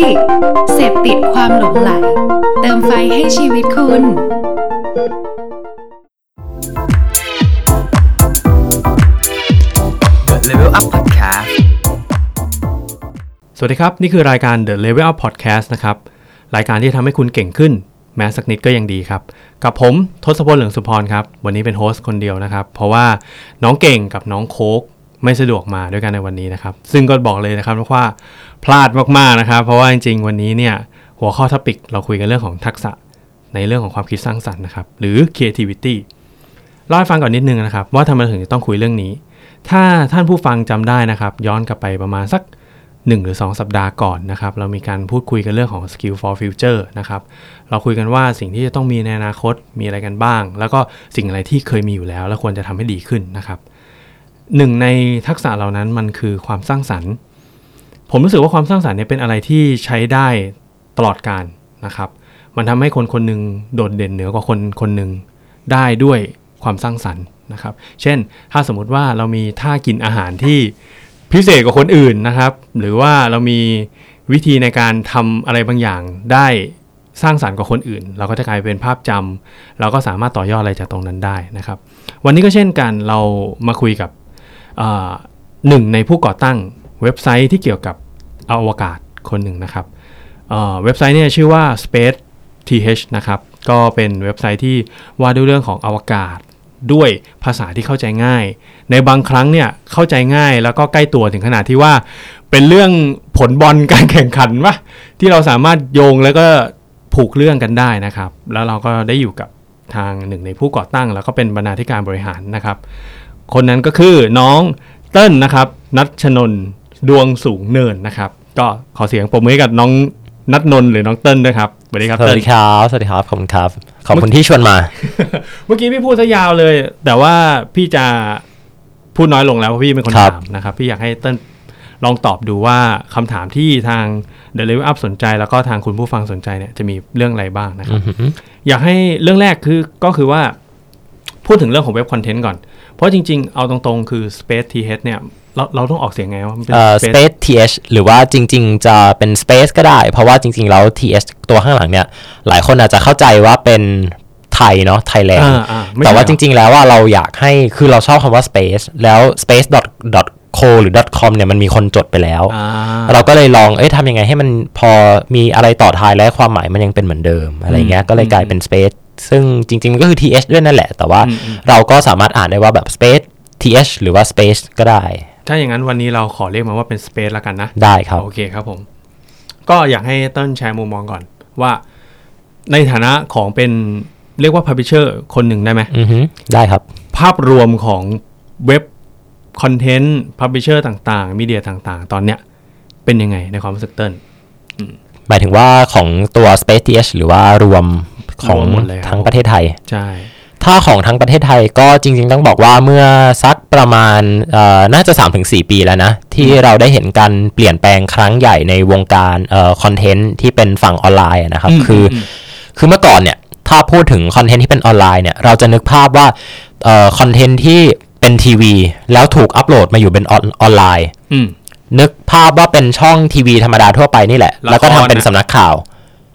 ดิกเสพติดความหลงไหล เติมไฟให้ชีวิตคุณ Level Up Podcast สวัสดีครับ นี่คือรายการ The Level Up Podcast นะครับ รายการที่ทำให้คุณเก่งขึ้น แม้สักนิดก็ยังดีครับ กับผมทศพลเหลืองสุพรครับ วันนี้เป็นโฮสต์คนเดียวนะครับ เพราะว่าน้องเก่งกับน้องโคกไม่สะดวกมาด้วยกันในวันนี้นะครับ ซึ่งก็บอกเลยนะครับว่า พลาดมากๆนะครับ เพราะว่าจริงๆ วันนี้เนี่ยหัวข้อ topic เราคุยกันเรื่องของทักษะในเรื่องของความคิดสร้างสรรค์นะครับหรือ creativity เล่าให้ฟังก่อนนิดนึงนะครับ ว่าทำไมถึงจะต้องคุยเรื่องนี้ ถ้าท่านผู้ฟังจำได้นะครับ ย้อนกลับไปประมาณสัก 1 หรือ 2 สัปดาห์ก่อนนะครับ เรามีการพูดคุยกันเรื่องของ skill for future นะครับ เราคุยกันว่าสิ่งที่จะต้องมีในอนาคตมีอะไรกันบ้าง แล้วก็สิ่งอะไรที่เคยมีอยู่แล้ว แล้วควรจะทำให้ดีขึ้นนะครับหนึ่งในทักษะเหล่านั้นมันคือความสร้างสรรค์ ผมรู้สึกว่าความสร้างสรรค์เนี่ยเป็นอะไรที่ใช้ได้ตลอดการนะครับ มันทำให้คนคนหนึ่งโดดเด่นเหนือกว่าคนคนหนึ่งได้ด้วยความสร้างสรรค์นะครับ เช่น ถ้าสมมุติว่าเรามีท่ากินอาหารที่พิเศษกว่าคนอื่นนะครับ หรือว่าเรามีวิธีในการทำอะไรบางอย่างได้สร้างสรรค์กว่าคนอื่น เราก็จะกลายเป็นภาพจำเราก็สามารถต่อยอดอะไรจากตรงนั้นได้นะครับ วันนี้ก็เช่นกันเรามาคุยกับหนึ่งในผู้ก่อตั้งเว็บไซต์ที่เกี่ยวกับ อวกาศคนหนึ่งนะครับเออเว็บไซต์เนี่ยชื่อว่า Space TH นะครับ ก็เป็นเว็บไซต์ที่ว่าด้วยเรื่องของอวกาศด้วยภาษาที่เข้าใจง่าย ในบางครั้งเนี่ยเข้าใจง่ายแล้วก็ใกล้ตัวถึงขนาดที่ว่า เป็นเรื่องผลบอลการแข่งขันวะที่เราสามารถโยงแล้วก็ผูกเรื่องกันได้นะครับ แล้วเราก็ได้อยู่กับทางหนึ่งในผู้ก่อตั้ง แล้วก็เป็นบรรณาธิการบริหารนะครับ คนนั้นก็คือน้องเติ้ลนะครับนัทชนน ดวงสูงเนินนะครับ ก็ขอเสียงปรบมือให้กับน้องนัทนนท์หรือน้องเติ้ลด้วยครับสวัสดีครับสวัเติ้สลดีครับสวัสดีครับขอบคุณครับขอบคุณที่ชวนมา เมื่อกี้พี่พูดซะยาวเลย แต่ว่าพี่จะพูดน้อยลงแล้วเพราะพี่เป็นคนครับถามนะครับ พี่อยากให้เติ้ลลองตอบดูว่าคำถามที่ทาง The Level Up สนใจ แล้วก็ทางคุณผู้ฟังสนใจเนี่ยจะมีเรื่องอะไรบ้างนะครับอือหืออยากให้เรื่องแรกคือก็คือว่า พูดถึงเรื่องของเว็บคอนเทนต์ก่อน เพราะจริง ๆ เอาตรงๆ คือ Space TH เนี่ย เราเราต้องออกเสียงไงว่ามันเป็น เอ่อ Space space th หรือว่าจริง ๆ จะเป็น space ก็ได้ เพราะว่าจริง ๆ แล้ว th ตัวข้างหลังเนี่ย หลายคนอาจจะเข้าใจว่าเป็นไทยเนาะไทยแลนด์อ่าอ่าไม่แต่ว่าใช่จริง ๆ แล้วว่าเราอยากให้คือเราชอบคำว่า space แล้ว space dot co หรือ com เนี่ยมันมีคนจดไปแล้ว อ่า เราก็เลยลอง เอ้ยทำยังไงให้มันพอมีอะไรต่อท้ายและความหมายมันยังเป็นเหมือนเดิมอะไรเงี้ย ก็เลยกลายเป็น space ซึ่งจริง ๆ มันก็คือ th ด้วยนั่นแหละ แต่ว่าอืมอืมเราก็สามารถอ่านได้ว่าแบบ space th หรือว่า space ก็ได้ ถ้าอย่างนั้นวันนี้เราขอเรียกมันว่าเป็น Space ละกันนะ ได้ครับ โอเคครับผม ก็อยากให้เต้นแชร์มุมมองก่อน ว่าในฐานะของเป็นเรียกว่า Publisher คนหนึ่งได้ไหมอือฮึได้ครับ ภาพรวมของเว็บคอนเทนต์ Publisher ต่างๆ มีเดียต่างๆ ตอนเนี้ยเป็นยังไงในความรู้สึกเต้นหมายถึงว่าของตัว Space TH หรือว่ารวมของรวมหมดเลยครับทั้งประเทศไทย ใช่ ถ้าของทั้งประเทศไทยก็จริง ๆ ต้องบอกว่าเมื่อสักประมาณเอ่อน่าจะ 3-4 ปีแล้วนะ ที่เราได้เห็นการเปลี่ยนแปลงครั้งใหญ่ในวงการเอ่อคอนเทนต์ที่เป็นฝั่งออนไลน์อะนะครับ คืออคือเมื่อก่อนเนี่ย ถ้าพูดถึงคอนเทนต์ที่เป็นออนไลน์เนี่ย เราจะนึกภาพว่าเอ่อคอนเทนต์ที่เป็นทีวี แล้วถูกอัปโหลดมาอยู่เป็นออนออนไลน์อืมนึกภาพว่าเป็นช่องทีวีธรรมดาทั่วไปนี่แหละละครแล้วก็ทำเป็นสำนักข่าว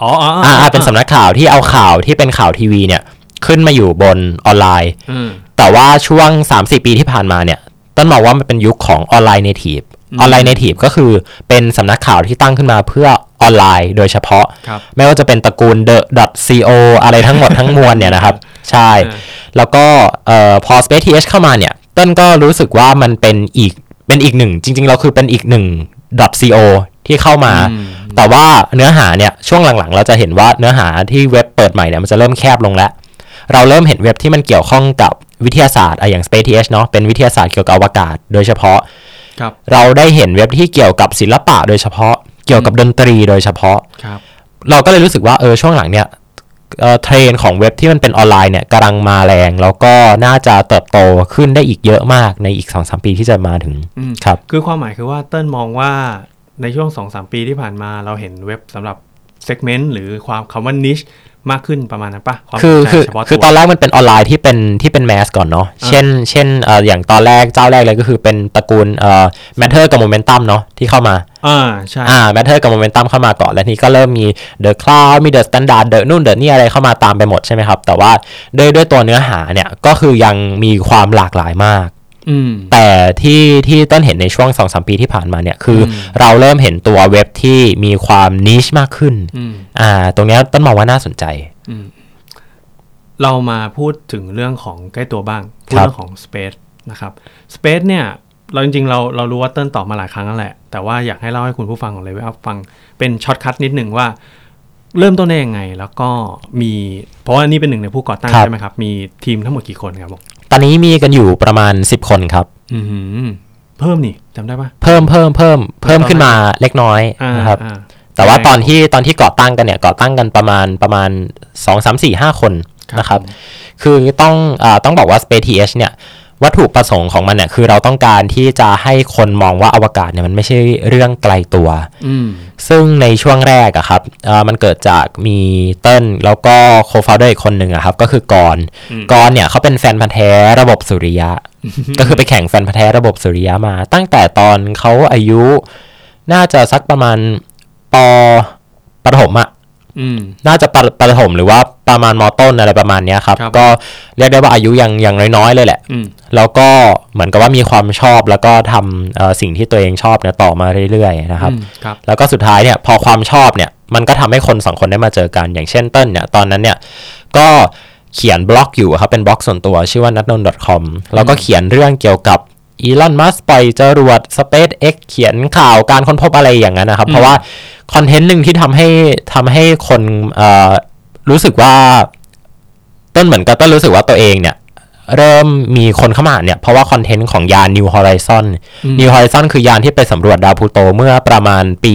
อ๋ออ๋ออ่าเป็นสำนักข่าวที่เอาข่าวที่เป็นข่าวทีวีเนี่ย ขึ้นมาอยู่บนออนไลน์อืมแต่ว่าช่วง 3-4 ปีที่ผ่านมาเนี่ย ต้นมองว่ามันเป็นยุคของ online native online native ก็คือเป็นสำนักข่าวที่ตั้งขึ้นมาเพื่อออนไลน์โดยเฉพาะครับไม่ว่าจะเป็นตระกูล .co อะไรทั้งหมดทั้งมวลเนี่ยนะครับ ใช่เออแล้วก็เอ่อพอ Space TH เข้ามาเนี่ย ต้นก็รู้สึกว่ามันเป็นอีกเป็นอีกหนึ่ง จริง ๆ เราคือเป็นอีกหนึ่ง .co ที่เข้ามาอืมแต่ว่าเนื้อหาเนี่ยช่วงหลังๆ เราจะเห็นว่าเนื้อหาที่เว็บเปิดใหม่เนี่ยมันจะเริ่มแคบลงแล้ว เราเริ่มเห็นเว็บที่มันเกี่ยวข้องกับวิทยาศาสตร์อะอย่าง Space TH เนาะเป็นวิทยาศาสตร์เกี่ยวกับอวกาศ โดยเฉพาะครับเราได้เห็นเว็บที่เกี่ยวกับศิลปะโดยเฉพาะ เกี่ยวกับดนตรีโดยเฉพาะครับเราก็เลยรู้สึกว่าเออช่วงหลังเนี่ยเอ่อเทรนด์ของเว็บที่มันเป็นออนไลน์เนี่ยกำลังมาแรง แล้วก็น่าจะเติบโตขึ้นได้อีกเยอะมากในอีก2อสปีที่จะมาถึงอืมครับคือความหมายคือว่าเติ้ลมองว่าในช่วง2อสปีที่ผ่านมาเราเห็นเว็บสำหรับ segment หรือความคำว่า niche มากขึ้นประมาณนั้นปะความคือสนใจคือเฉพาะคือตัวตอนแรกมันเป็นออนไลน์ที่เป็นที่เป็นแมสก่อนเนาะอ่าเช่น เช่นเอ่ออย่างตอนแรกเจ้าแรกเลยก็คือเป็นตระกูลเอ่อ Matter กับ Momentum เนาะที่เข้ามาอ่าใช่อ่า Matter กับ Momentum เข้ามาก่อน แล้วทีนี้ก็เริ่มมี The Cloud มี The Standard The นู่น The นี่อะไรเข้ามาตามไปหมดใช่ไหมครับ แต่ว่าด้วยด้วยตัวเนื้อหาเนี่ยก็คือยังมีความหลากหลายมากอืม แต่ที่ที่ต้นเห็นในช่วง2อสปีที่ผ่านมาเนี่ยคืออมเราเริ่มเห็นตัวเว็บที่มีความ niche มากขึ้นอืมอ่า ตรงเนี้ยต้นมองว่าน่าสนใจอืมเรามาพูดถึงเรื่องของใกล้ตัวบ้างพูดครับเรื่องของ Space นะครับ Space เนี่ย เราจริงๆ เราเรารู้ว่าเติ้ลตอบมาหลายครั้งแล้วแหละ แต่ว่าอยากให้เล่าให้คุณผู้ฟังของเลยว่าฟังเป็น shortcut นิดหนึ่งว่า เริ่มต้นได้ยังไงแล้วก็มี เพราะว่านี่เป็นหนึ่งในผู้ก่อตั้งครับใช่ไหมครับ มีทีมทั้งหมดกี่คนครับผมต อนนี้มีกันอยู่ประมาณ 10 คนครับอืมเพิ่มนี่จำได้ปะเพิ่มเพิ่มเพิ่มเพิ่มขึ้นมาเล็กน้อยอ่านะครับอ่าแต่ว่าตอนที่ตอนที่ก่อตั้งกันเนี่ยก่อตั้งกันประมาณประมาณ 2 3 4 5 คนนะครับ คือต้องอาต้องบอกว่า Space TH เนี่ย วัตถุประสงค์ของมันเนี่ยคือเราต้องการที่จะให้คนมองว่าอวกาศเนี่ยมันไม่ใช่เรื่องไกลตัวอืมซึ่งในช่วงแรกอะครับเอ่อมันเกิดจากมีเติ้ลแล้วก็โคฟ o u เดอร์อีกคนหนึ่งอะครับ ก็คือกรณ์อืมกรณ์เนี่ยเขาเป็นแฟนพันธ์แท้ระบบสุริยะ ก็คือไปแข่งแฟนพันธ์แท้ระบบสุริยะมา ตั้งแต่ตอนเขาอายุ น่าจะสักประมาณปประถมอะอืม น่าจะประประถมหรือว่าประมาณมต้นอะไรประมาณเนี้ยครับครับ ก็เรียกได้ว่าอายุยังยังน้อยๆเลยแหละอืมแล้วก็เหมือนกับว่ามีความชอบแล้วก็ทำเอ่อสิ่งที่ตัวเองชอบเนี่ยต่อมาเรื่อยๆนะครับอืมครับแล้วก็สุดท้ายเนี่ยพอความชอบเนี่ยมันก็ทำให้คนสองคนได้มาเจอกัน อย่างเช่นเต้นเนี่ยตอนนั้นเนี่ยก็เขียนบล็อกอยู่ครับเป็นบล็อกส่วนตัวชื่อว่า n a t n o n c o m แล้วก็เขียนเรื่องเกี่ยวกับ อีลอน มัสปล่อยจรวด SpaceX เขียนข่าวการค้นพบอะไรอย่างนั้นนะครับ เพราะว่าคอนเทนต์หนึ่งที่ทำให้ทำให้คนเอ่อรู้สึกว่า ต้นเหมือนกับต้นรู้สึกว่าตัวเองเนี่ย เริ่มมีคนเข้ามาอ่านเนี่ย เพราะว่าคอนเทนต์ของยาน New Horizon New Horizon คือยานที่ไปสำรวจดาวพลูโตเมื่อประมาณปี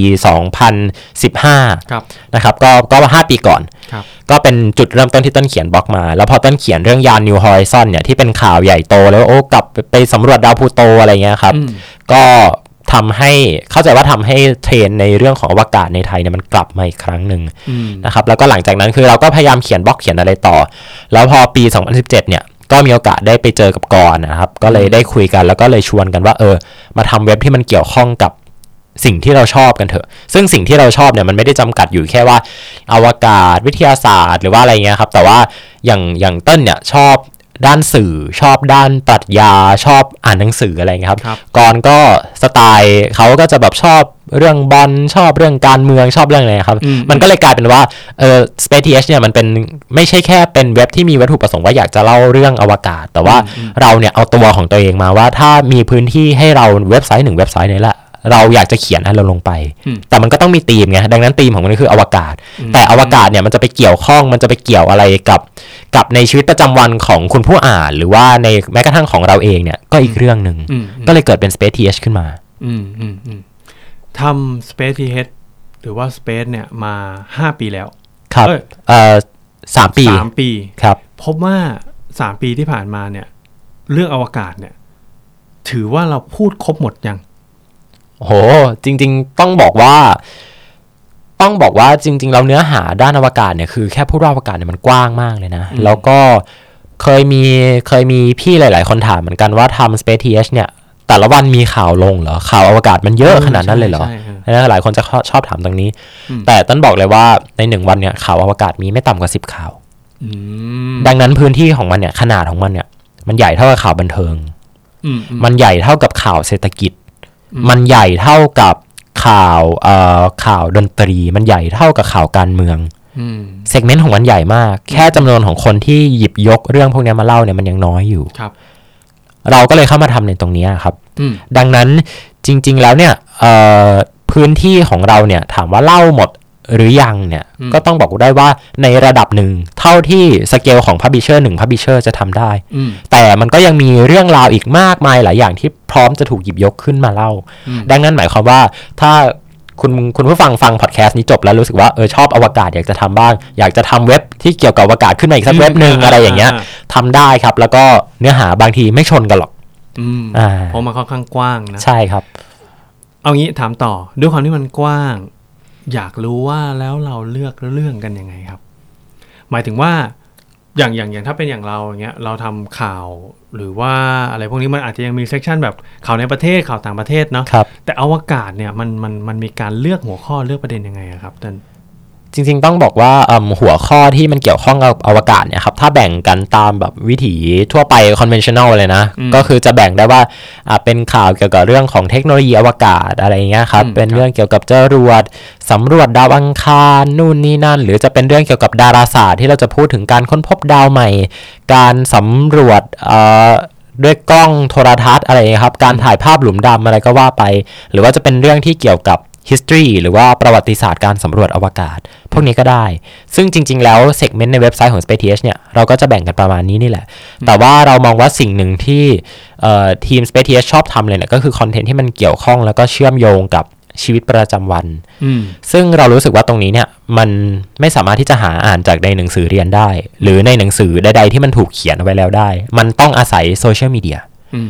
2015ครับนะครับก็ก็ห้าปีก่อนครับก็เป็นจุดเริ่มต้นที่ต้นเขียนบล็อกมา แล้วพอต้นเขียนเรื่องยาน New Horizon เนี่ยที่เป็นข่าวใหญ่โตแล้วโอ้กลับไปไปสำรวจดาวพลูโตอะไรเงี้ยครับอืมก็ทำให้เข้าใจว่าทำให้เทรนด์ในเรื่องของอวกาศในไทยเนี่ยมันกลับมาอีกครั้งหนึ่งอืมนะครับแล้วก็หลังจากนั้นคือเราก็พยายามเขียนบล็อกเขียนอะไรต่อ แล้วพอปี 2017 เนี่ย ก็มีโอกาสได้ไปเจอกับกรนะครับ ก็เลยได้คุยกันแล้วก็เลยชวนกันว่าเออ มาทำเว็บที่มันเกี่ยวข้องกับสิ่งที่เราชอบกันเถอะ ซึ่งสิ่งที่เราชอบเนี่ยมันไม่ได้จำกัดอยู่แค่ว่าอวกาศวิทยาศาสตร์ หรือว่าอะไรเงี้ยครับ แต่ว่าอย่างอย่างเต้นเนี่ยชอบ ด้านสื่อชอบด้านปรัชญาชอบอ่านหนังสืออะไรเงี้ยครับครับกรก็สไตล์เขาก็จะแบบชอบเรื่องบอลชอบเรื่องการเมืองชอบเรื่องอะไรครับอืมมันก็เลยกลายเป็นว่าเออ Space TH เนี่ยมันเป็นไม่ใช่แค่เป็นเว็บที่มีวัตถุประสงค์ว่าอยากจะเล่าเรื่องอวกาศ แต่ว่าเราเนี่ยเอาตัวของตัวเองมาว่าถ้ามีพื้นที่ให้เราเว็บไซต์หนึ่งเว็บไซต์เนี่ยแหละ เราอยากจะเขียนอะไรลงไปอืมแต่มันก็ต้องมีธีมไงดังนั้นธีมของมันก็คืออวกาศอืมแต่อวกาศเนี่ยมันจะไปเกี่ยวข้องมันจะไปเกี่ยวอะไรกับ กับในชีวิตประจำวันของคุณผู้อ่าน หรือว่าในแม้กระทั่งของเราเองเนี่ยก็อีกเรื่องหนึ่งอืมก็เลยเกิดเป็น Space TH ขึ้นมาอืมอืมอืมทำ Space TH หรือว่า Space เนี่ยมาห้าปีแล้ว ครับเอ้ยเอ่อสามปีสามปีครับพบว่าสามปีที่ผ่านมาเนี่ย เรื่องอวกาศเนี่ย ถือว่าเราพูดครบหมดยัง โห จริง ๆ ต้องบอกว่า ต้องบอกว่าจริงๆเราเนื้อหาด้านอวกาศเนี่ยคือแค่พูดว่าอวกาศเนี่ยมันกว้างมากเลยนะอืมแล้วก็เคยมีเคยมีพี่หลาย ๆ คนถามเหมือนกันว่าทำ Space TH เนี่ย แต่ละวันมีข่าวลงเหรอ ข่าวอวกาศมันเยอะขนาดนั้นเลยเหรอใช่ใช่นะหลายคนจะชอบถามตรงนี้อืมแต่ต้นบอกเลยว่าในหนึ่งวันเนี่ยข่าวอวกาศมีไม่ต่ำกว่าสิบข่าวอืมดังนั้นพื้นที่ของมันเนี่ยขนาดของมันเนี่ย มันใหญ่เท่ากับข่าวบันเทิงอืมอืมมันใหญ่เท่ากับข่าวเศรษฐกิจอื มมันใหญ่เท่ากับข่าวเอ่อข่าวดนตรี มันใหญ่เท่ากับข่าวการเมืองอืมเซกเมนต์ของมันใหญ่มาก แค่จำนวนของคนที่หยิบยกเรื่องพวกเนี้ยมาเล่าเนี่ยมันยังน้อยอยู่ครับ เราก็เลยเข้ามาทำในตรงเนี้ยครับอืมดังนั้นจริง ๆ แล้วเนี่ยเอ่อพื้นที่ของเราเนี่ยถามว่าเล่าหมดหรือยังเนี่ยอืมก็ต้องบอกได้ว่าในระดับหนึ่งเท่าที่สเกลของ Publisher หนึ่ง Publisher จะทำได้อืมแต่มันก็ยังมีเรื่องราวอีกมากมายหลายอย่างที่ พร้อมจะถูกหยิบยกขึ้นมาเล่าอืมดังนั้นหมายความว่าถ้าคุณคุณผู้ฟังฟังพอดแคสต์นี้จบแล้วรู้สึกว่าเออชอบอวกาศอยากจะทำบ้าง อยากจะทำเว็บที่เกี่ยวกับอวกาศขึ้นมาอีกสักเว็บหนึ่งอะไรอย่างเงี้ยทำได้ครับ แล้วก็เนื้อหาบางทีไม่ชนกันหรอกอืมอ่าเพราะมันค่อนข้างกว้างนะใช่ครับ เอางี้ถามต่อด้วยความที่มันกว้าง อยากรู้ว่าแล้วเราเลือกเรื่องกันยังไงครับ หมายถึงว่า อย่างอย่างอย่างถ้าเป็นอย่างเราอย่างเงี้ยเราทำข่าวหรือว่าอะไรพวกนี้มันอาจจะยังมีเซกชันแบบข่าวในประเทศข่าวต่างประเทศเนาะครับแต่อวกาศเนี่ยมันมันมันมีการเลือกหัวข้อเลือกประเด็นยังไงอะครับท่าน จริงๆต้องบอกว่าเอิ่มหัวข้อที่มันเกี่ยวข้องกับอวกาศเนี่ยครับถ้าแบ่งกันตามแบบวิถีทั่วไป conventional เลยนะอืมก็คือจะแบ่งได้ว่าอะเป็นข่าวเกี่ยวกับเรื่องของเทคโนโลยีอวกาศอะไรอย่างเงี้ยครับอืมเป็นครับเรื่องเกี่ยวกับจรวดสำรวจดาวอังคารนู่นนี่นั่น หรือจะเป็นเรื่องเกี่ยวกับดาราศาสตร์ที่เราจะพูดถึงการค้นพบดาวใหม่ การสำรวจเอ่อด้วยกล้องโทรทัศน์อะไรอย่างเงี้ยครับการถ่ายภาพหลุมดำอะไรก็ว่าไป หรือว่าจะเป็นเรื่องที่เกี่ยวกับ history หรือว่าประวัติศาสตร์การสำรวจอวกาศ พวกนี้ก็ได้ ซึ่งจริง ๆ แล้ว segment ในเว็บไซต์ของ SpaceTH เนี่ย เราก็จะแบ่งกันประมาณนี้นี่แหละ แต่ว่าเรามองว่าสิ่งหนึ่งที่เอ่อทีม SpaceTH ชอบทำเลยเนี่ยก็คือคอนเทนต์ที่มันเกี่ยวข้องแล้วก็เชื่อมโยงกับชีวิตประจำวันอืมซึ่งเรารู้สึกว่าตรงนี้เนี่ยมันไม่สามารถที่จะหาอ่านจากในหนังสือเรียนได้ หรือในหนังสือใดๆที่มันถูกเขียนเอาไว้แล้วได้ มันต้องอาศัยโซเชียลมีเดียอืม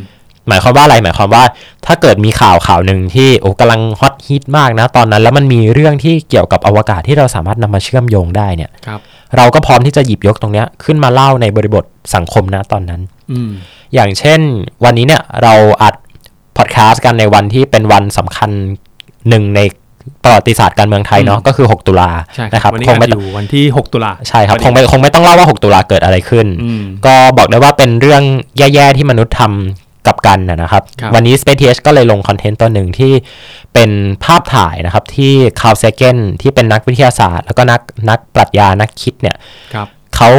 หมายความว่าอะไรหมายความว่า ถ้าเกิดมีข่าวข่าวหนึ่งที่โอ้กำลังฮอตฮิตมากนะตอนนั้น แล้วมันมีเรื่องที่เกี่ยวกับอวกาศที่เราสามารถนำมาเชื่อมโยงได้เนี่ยครับเราก็พร้อมที่จะหยิบยกตรงเนี้ยขึ้นมาเล่าในบริบทสังคมนะตอนนั้นอืมอย่างเช่น วันนี้เนี่ยเราอัดพอดแคสต์กันในวันที่เป็นวันสำคัญหนึ่งในประวัติศาสตร์การเมืองไทยเนาะอืมก็คือ 6 ตุลาใช่คนะครัรับบวันนี้คงไม่อัดต้อองยู่วันที่ 6 ตุลาใช่ครับพคองดีไม่คงไม่ต้องเล่าว่า 6 ตุลาเกิดอะไรขึ้นอืมก็บอกได้ว่าเป็นเรื่องแย่ๆที่มนุษย์ทำ กับกันนะนะครับครับ วันนี้ Space TH ก็เลยลงคอนเทนต์ตัวหนึ่งที่เป็นภาพถ่ายนะครับ ที่คาร์ลเซเกนที่เป็นนักวิทยาศาสตร์ แล้วก็นักนักปรัชญานักคิดเนี่ยครับเขา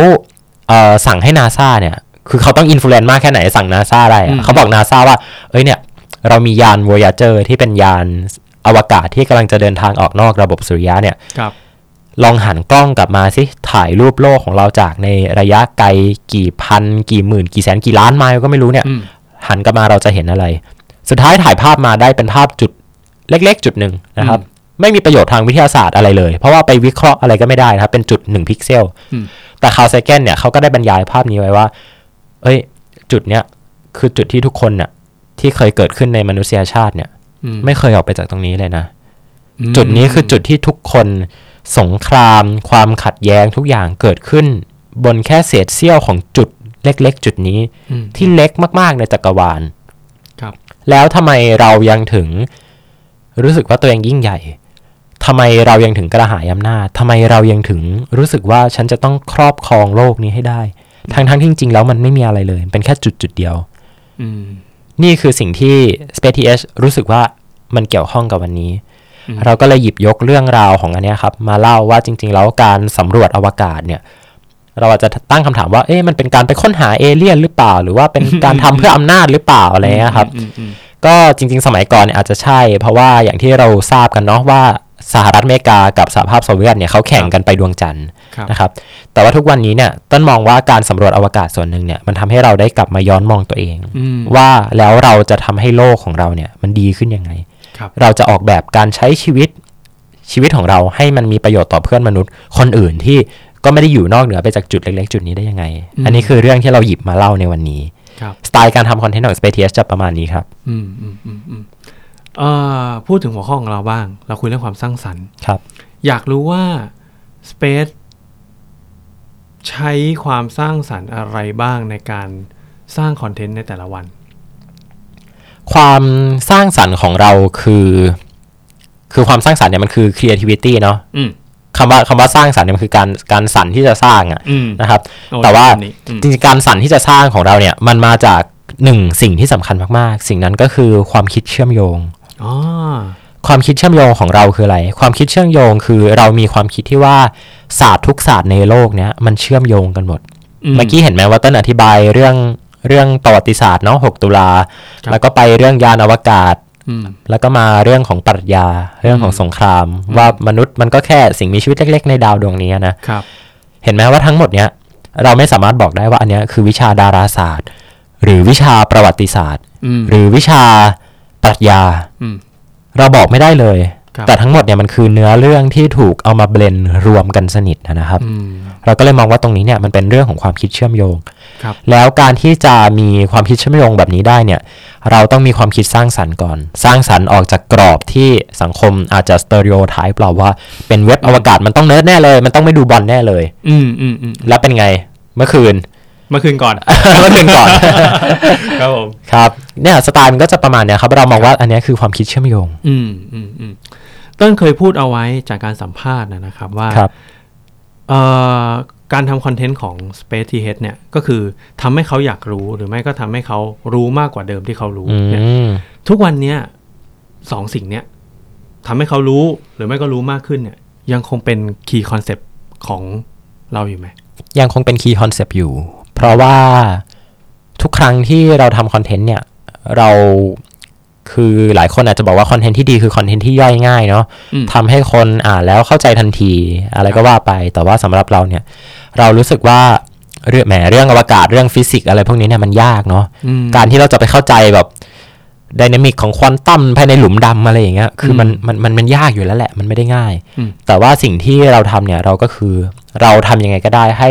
เอ่อสั่งให้นาซาเนี่ย คือเขาต้อง influence มากแค่ไหนสั่งนาซาได้อะอืมเขาบอกนาซาว่าเอ้ยเนี่ย เรามียาน Voyager ที่เป็นยานอวกาศที่กำลังจะเดินทางออกนอกระบบสุริยะเนี่ยครับลองหันกล้องกลับมาสิถ่ายรูปโลกของเราจากในระยะไกลกี่พัน กี่หมื่น กี่แสนกี่ล้านไมล์ก็ไม่รู้เนี่ยอืม หันกลับมาเราจะเห็นอะไร สุดท้ายถ่ายภาพมาได้เป็นภาพจุดเล็ก ๆ จุดหนึ่งนะครับ ไม่มีประโยชน์ทางวิทยาศาสตร์อะไรเลย เพราะว่าไปวิเคราะห์อะไรก็ไม่ได้นะครับ เป็นจุด1พิกเซลอืมแต่คาร์ลเซเกนเนี่ยเขาก็ได้บรรยายภาพนี้ไว้ว่า เอ้ย จุดเนี้ยคือจุดที่ทุกคนเนี่ยที่เคยเกิดขึ้นในมนุษยชาติเนี่ยอืมไม่เคยออกไปจากตรงนี้เลยนะอืมจุดนี้คือจุดที่ทุกคนสงคราม ความขัดแย้งทุกอย่างเกิดขึ้น บนแค่เศษเสี้ยวของจุด เล็ก ๆ จุดนี้อืมที่เล็กมาก ๆ ในจักรวาลครับ แล้วทำไมเรายังถึงรู้สึกว่าตัวเองยิ่งใหญ่ทำไมเรายังถึงกระหายอำนาจทำไมเรายังถึงรู้สึกว่าฉันจะต้องครอบครองโลกนี้ให้ได้ ทั้งๆที่จริง ๆ แล้วมันไม่มีอะไรเลย เป็นแค่จุดจุดๆเดียวอืมนี่คือสิ่งที่ Space TH รู้สึกว่ามันเกี่ยวข้องกับวันนี้อืมเราก็เลยหยิบยกเรื่องราวของอันเนี้ยครับ มาเล่าว่าจริง ๆ แล้วการสำรวจอวกาศเนี่ย เราอาจจะตั้งคำถามว่าเอ๊ะมันเป็นการไปค้นหาเอเลี่ยนหรือเปล่า หรือว่าเป็นการทำเพื่ออำนาจหรือเปล่าอะไรเงี้ยครับอืมอืมก็จริง ๆ สมัยก่อนเนี่ยอาจจะใช่ เพราะว่าอย่างที่เราทราบกันเนาะว่าสหรัฐอเมริกากับสหภาพโซเวียตเนี่ยเขาแข่งกันไปดวงจันทร์ครับนะครับ แต่ว่าทุกวันนี้เนี่ยต้นมองว่าการสำรวจอวกาศส่วนหนึ่งเนี่ยมันทำให้เราได้กลับมาย้อนมองตัวเองอืมว่าแล้วเราจะทำให้โลกของเราเนี่ยมันดีขึ้นยังไงครับเราจะออกแบบการใช้ชีวิตชีวิตของเราให้มันมีประโยชน์ต่อเพื่อนมนุษย์คนอื่นที่ ก็ไม่ได้อยู่นอกเหนือไปจากจุดเล็ก ๆ จุดนี้ได้ยังไงอืมอันนี้คือเรื่องที่เราหยิบมาเล่าในวันนี้ครับสไตล์การทำคอนเทนต์ของ Space TH จะประมาณนี้ครับ อืมอืมอืมอืมเอ่อพูดถึงหัวข้อของเราบ้าง เราคุยเรื่องความสร้างสรรค์ครับ อยากรู้ว่า Space ใช้ความสร้างสรรค์อะไรบ้างในการสร้างคอนเทนต์ในแต่ละวัน ความสร้างสรรค์ของเราคือ คือความสร้างสรรค์เนี่ยมันคือ creativity เนาะอืม คำว่าคำว่าสร้างสรรค์เนี่ยมันคือการการสรรที่จะสร้างอะอืมนะครับโอ้แต่ว่านี้อืมจริงๆการสรรที่จะสร้างของเราเนี่ยมันมาจากหนึ่งสิ่งที่สำคัญมากๆ สิ่งนั้นก็คือความคิดเชื่อมโยงอ๋อความคิดเชื่อมโยงของเราคืออะไร ความคิดเชื่อมโยงคือเรามีความคิดที่ว่าศาสตร์ทุกศาสตร์ในโลกเนี้ยมันเชื่อมโยงกันหมด เมื่อกี้เห็นไหมว่าต้นอธิบายเรื่องเรื่องประวัติศาสตร์เนาะ 6 ตุลาครับแล้วก็ไปเรื่องยานอวกาศอืม แล้วก็มาเรื่องของปรัชญาเรื่องของสงคราม ว่ามนุษย์มันก็แค่สิ่งมีชีวิตเล็ก ๆ ในดาวดวงนี้นะครับ เห็นไหมว่าทั้งหมดเนี้ยเราไม่สามารถบอกได้ว่าอันเนี้ยคือวิชาดาราศาสตร์ หรือวิชาประวัติศาสตร์อืมหรือวิชาปรัชญาอืมเราบอกไม่ได้เลยครับแต่ทั้งหมดเนี่ยมันคือเนื้อเรื่องที่ถูกเอามา blend รวมกันสนิทนะครับอืมเราก็เลยมองว่าตรงนี้เนี่ยมันเป็นเรื่องของความคิดเชื่อมโยงครับ แล้วการที่จะมีความคิดเชื่อมโยงแบบนี้ได้เนี่ย เราต้องมีความคิดสร้างสรรค์ก่อน สร้างสรรค์ออกจากกรอบที่สังคมอาจจะ stereotype เราว่าเป็นเว็บอวกาศมันต้องเนิร์ดแน่เลย มันต้องไม่ดูบอลแน่เลย อืมอืมอืมแล้วเป็นไงเมื่อคืนเมื่อคืนก่อน เมื่อคืนก่อน ครับผม ครับ เนี่ยสไตล์มันก็จะประมาณเนี้ยครับ เรามองว่าอันเนี้ยคือความคิดเชื่อมโยง อืมอืมอืมเติ้ลเคยพูดเอาไว้จากการสัมภาษณ์นะนะครับว่าครับเอ่อ การทำคอนเทนต์ของ Space TH เนี่ยก็คือทำให้เขาอยากรู้หรือไม่ก็ทำให้เขารู้มากกว่าเดิมที่เขารู้อืเนี่ยมทุกวันเนี้ยสองสิ่งเนี้ยทำให้เขารู้หรือไม่ก็รู้มากขึ้นเนี่ย ยังคงเป็น key concept ของเราอยู่ไหม ยังคงเป็น key concept อยู่ เพราะว่าทุกครั้งที่เราทำคอนเทนต์เนี่ย เรา คือหลายคนอาจจะบอกว่าคอนเทนต์ที่ดีคือคอนเทนต์ที่ย่อยง่ายเนาะอืมทำให้คนอ่านแล้วเข้าใจทันที อะไรก็ว่าไป แต่ว่าสำหรับเราเนี่ย เรารู้สึกว่าเรื่องแหมเรื่องอวกาศเรื่องฟิสิกส์อะไรพวกนี้เนี่ยมันยากเนาะอืมการที่เราจะไปเข้าใจแบบ dynamic ของควอนตัมภายในหลุมดำอะไรอย่างเงี้ย คือมันอืมมันมันมันยากอยู่แล้วแหละ มันไม่ได้ง่ายอืมแต่ว่าสิ่งที่เราทำเนี่ยเราก็คือเราทำยังไงก็ได้ให้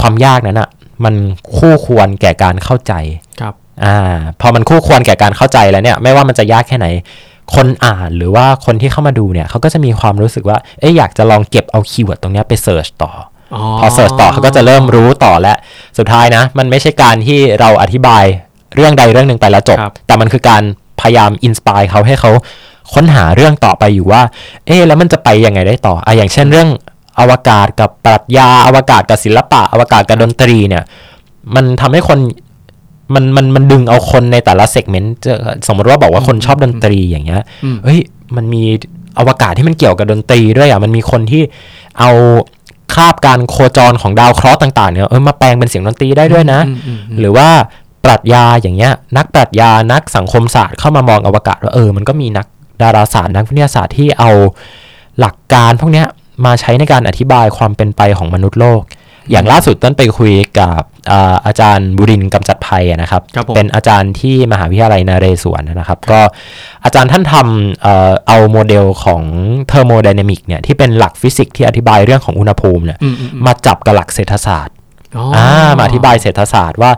ความยากนั้นอะมันคู่ควรแก่การเข้าใจครับ อ่าพอมันคู่ควรแก่การเข้าใจแล้วเนี่ยไม่ว่ามันจะยากแค่ไหน คนอ่านหรือว่าคนที่เข้ามาดูเนี่ยเขาก็จะมีความรู้สึกว่าเอ๊ะอยากจะลองเก็บเอา keyword ตรงเนี้ยไป search ต่อพอ search ต่อเขาก็จะเริ่มรู้ต่อและสุดท้ายนะ มันไม่ใช่การที่เราอธิบายเรื่องใดเรื่องหนึ่งไปแล้วจบครับแต่มันคือการพยายาม inspire เขาให้เขาค้นหาเรื่องต่อไปอยู่ว่า เอ๊ะแล้วมันจะไปยังไงได้ต่ออะอย่างเช่นเรื่องอวกาศกับปรัชญาอวกาศกับศิลปะ อวกาศกับดนตรีเนี่ย มันทำให้คน มันมันมันดึงเอาคนในแต่ละเซกเมนต์สมมติว่าบอกว่าคนชอบดนตรีอย่างเงี้ยอืมเฮ้ยมันมีอวกาศที่มันเกี่ยวกับดนตรีด้วยอะมันมีคนที่เอาคาบการโคจรของดาวเคราะห์ต่าง ๆเนี่ยเออมาแปลงเป็นเสียงดนตรีได้ด้วยนะอืมอืมอืมหรือว่าปรัชญาอย่างเงี้ย นักปรัชญานักสังคมศาสตร์เข้ามามองอวกาศว่าเออมันก็มีนักดาราศาสตร์นักวิทยาศาสตร์ที่เอาหลักการพวกเนี้ยมาใช้ในการอธิบายความเป็นไปของมนุษย์โลก อย่างล่าสุดเติ้ลไปคุยกับอ่าอาจารย์บุรินทร์กำจัดภัยอะนะครับครับผมเป็นอาจารย์ที่มหาวิทยาลัยนเรศวรนะครับ ก็อาจารย์ท่านทำเอ่อเอาโมเดลของ thermodynamic เนี่ยที่เป็นหลักฟิสิกส์ที่อธิบายเรื่องของอุณหภูมิเนี่ยอืมอืมอืมมาจับกับหลักเศรษฐศาสตร์อ๋ออ่ามาอธิบายเศรษฐศาสตร์ว่า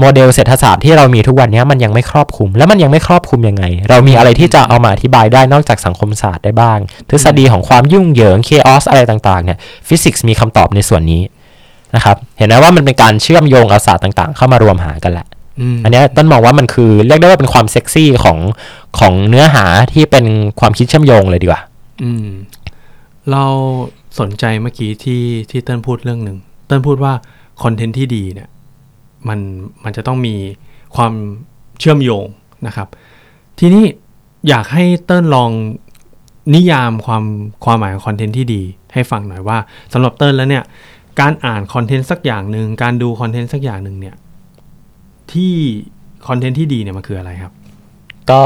โมเดลเศรษฐศาสตร์ที่เรามีทุกวันเนี้ยมันยังไม่ครอบคลุม แล้วมันยังไม่ครอบคลุมยังไง เรามีอะไรที่จะเอามาอธิบายได้นอกจากสังคมศาสตร์ได้บ้าง ทฤษฎีของความยุ่งเหยิง chaos อะไรต่างๆเนี่ยฟิสิกส์มีคำตอบในส่วนนี้ นะครับเห็นไหมว่ามันเป็นการเชื่อมโยงเอาศาสตร์ต่างๆ เข้ามารวมหากันแหละมอันเนี้ยต้นมองว่ามันคือเรียกได้ว่าเป็นความเซ็กซี่ของของเนื้อหาที่เป็นความคิดเชื่อมโยงเลยดีกว่าอืมเราสนใจเมื่อกี้ที่ที่เติ้ลพูดเรื่องหนึ่งเติ้ลพูดว่าคอนเทนต์ที่ดีเนี่ยมันมันจะต้องมีความเชื่อมโยงนะครับ ทีนี้อยากให้เติ้ลลองนิยามความความหมายของคอนเทนต์ที่ดี ให้ฟังหน่อยว่าสำหรับเติ้ลแล้วเนี่ย การอ่านคอนเทนต์สักอย่างหนึ่งการดูคอนเทนต์สักอย่างหนึ่งเนี่ยที่คอนเทนต์ที่ดีเนี่ยมันคืออะไรครับ ก็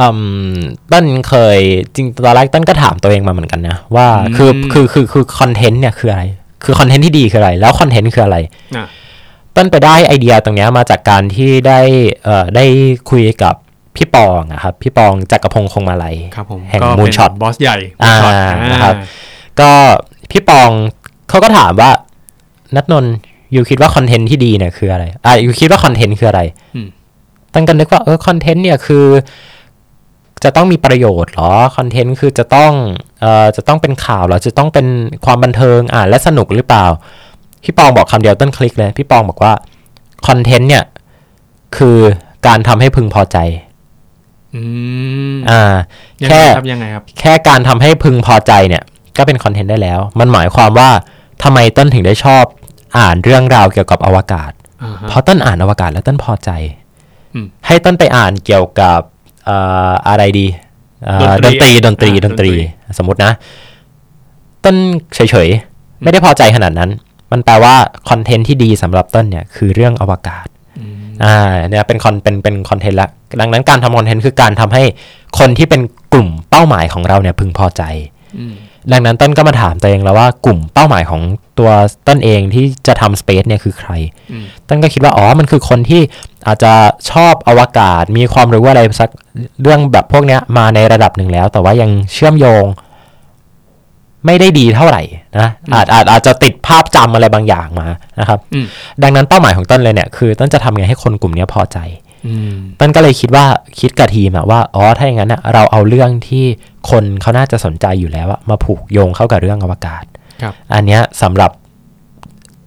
อืมเติ้ลเคยจริงตอนแรกเติ้ลก็ถามตัวเองมาเหมือนกันนะว่าอืมคือคือคือคือคอนเทนต์เนี่ยคืออะไร คือคอนเทนต์ที่ดีคืออะไร แล้วคอนเทนต์คืออะไรอะเติ้ลไปได้ไอเดียตรงเนี้ยมาจากการที่ได้เอ่อได้คุยกับพี่ปองอะครับพี่ปองจักรพงศ์คงมาลัยครับผมแห่งก็เป็น Moonshot บอสใหญ่อ่า Moonshot นะครับก็พี่ปอง เขาก็ถามว่า ณัฐนนท์ you คิดว่าคอนเทนต์ที่ดีเนี่ยคืออะไร อ่า you คิดว่าคอนเทนต์คืออะไรอืมเติ้ลก็นึกว่าเออคอนเทนต์เนี่ยคือ จะต้องมีประโยชน์เหรอคอนเทนต์คือจะต้องเอ่อจะต้องเป็นข่าวเหรอจะต้องเป็นความบันเทิงอ่านและสนุกหรือเปล่า พี่ปองบอกคำเดียวต้นคลิกเลย พี่ปองบอกว่าคอนเทนต์เนี่ย คือการทำให้พึงพอใจอืมอ่ายังแค่ไงครับยังไงครับ แค่การทำให้พึงพอใจเนี่ย ก็เป็นคอนเทนต์ได้แล้ว มันหมายความว่า ทำไมต้นถึงได้ชอบอ่านเรื่องราวเกี่ยวกับอวกาศอ่าฮะเพราะต้นอ่านอวกาศแล้วต้นพอใจอืมให้ต้นไปอ่านเกี่ยวกับเอ่ออะไรดีเอ่อดดนนตตรีรีดนตรีอ่าดนตรีดนตรี สมมตินะ ต้นเฉยๆ ไม่ได้พอใจขนาดนั้น มันแปลว่าคอนเทนต์ที่ดีสำหรับต้นเนี่ยคือเรื่องอวกาศอืมอ่าเนี่ยเป็นคอนเป็นเป็นคอนเทนต์ละดังนั้นการทำคอนเทนต์คือการทำให้คนที่เป็นกลุ่มเป้าหมายของเราเนี่ยพึงพอใจอืม ดังนั้นต้นก็มาถามตัวเองแล้วว่ากลุ่มเป้าหมายของตัวต้นเองที่จะทำสเปซเนี่ยคือใครอืมต้นก็คิดว่าอ๋อมันคือคนที่อาจจะชอบอวกาศ มีความรู้อะไรสักเรื่องแบบพวกเนี้ยมาในระดับหนึ่งแล้ว แต่ว่ายังเชื่อมโยง ไม่ได้ดีเท่าไหร่นะอาจอาจอาจจะติดภาพจำอะไรบางอย่างมานะครับอืมดังนั้นเป้าหมายของต้นเลยเนี่ยคือต้นจะทำไงให้คนกลุ่มเนี้ยพอใจ อืมต้นก็เลยคิดว่าคิดกับทีมอะว่าอ๋อถ้าอย่างนั้นอะเราเอาเรื่องที่คนเขาน่าจะสนใจอยู่แล้วอะมาผูกโยงเข้ากับเรื่องอวกาศครับอันเนี้ยสำหรับ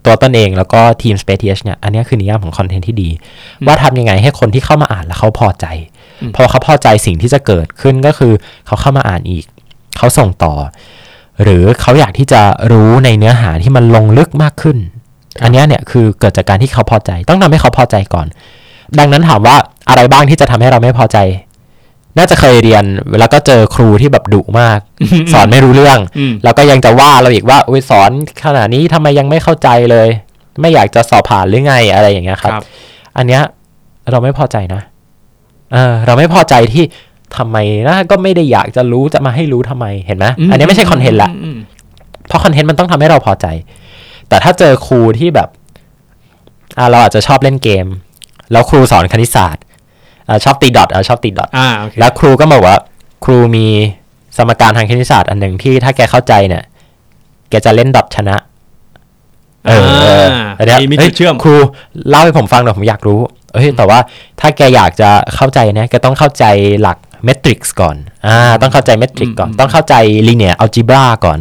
ตัวต้นเองแล้วก็ทีม Space TH เนี่ยอันเนี้ยคือนิยามของคอนเทนต์ที่ดี ว่าทำยังไงให้คนที่เข้ามาอ่านแล้วเขาพอใจอืมพอเขาพอใจสิ่งที่จะเกิดขึ้นก็คือเขาเข้ามาอ่านอีก เขาส่งต่อ หรือเขาอยากที่จะรู้ในเนื้อหาที่มันลงลึกมากขึ้น อันเนี้ยเนี่ยคือเกิดจากการที่เขาพอใจ ต้องทำให้เขาพอใจก่อน ดังนั้นถามว่าอะไรบ้างที่จะทำให้เราไม่พอใจ น่าจะเคยเรียนแล้วก็เจอครูที่แบบดุมาก สอนไม่รู้เรื่องอืมแล้วก็ยังจะว่าเราอีกว่าอุ้ยสอนขนาดนี้ทำไมยังไม่เข้าใจเลย ไม่อยากจะสอบผ่านหรือไงอะไรอย่างเงี้ยครับครับอันเนี้ยเราไม่พอใจนะเออเราไม่พอใจที่ทำไมนะก็ไม่ได้อยากจะรู้จะมาให้รู้ทำไมเห็นไหมอันนี้ไม่ใช่คอนเทนต์ละอืมเพราะคอนเทนต์มันต้องทำให้เราพอใจ แต่ถ้าเจอครูที่แบบอ่าเราอาจจะชอบเล่นเกม แล้วครูสอนคณิตศาสตร์อ่าชอบตีดอทอ่าชอบตีดอทอ่าโอเคแล้วครูก็บอกว่า ครูมีสมการทางคณิตศาสตร์อันหนึ่งที่ถ้าแกเข้าใจเนี่ย แกจะเล่นดอทชนะ เออเอออันเนี้ยมีมีฮ้จุยดเชื่อมครูเล่าให้ผมฟังหน่อยผมอยากรู้เอ้ยแต่ว่าถ้าแกอยากจะเข้าใจเนี่ยแกต้องเข้าใจหลักเมทริกซ์ก่อน อ่า ต้องเข้าใจเมทริกก่อนอืมต้องเข้าใจลีเนียอัลจิบราก่อน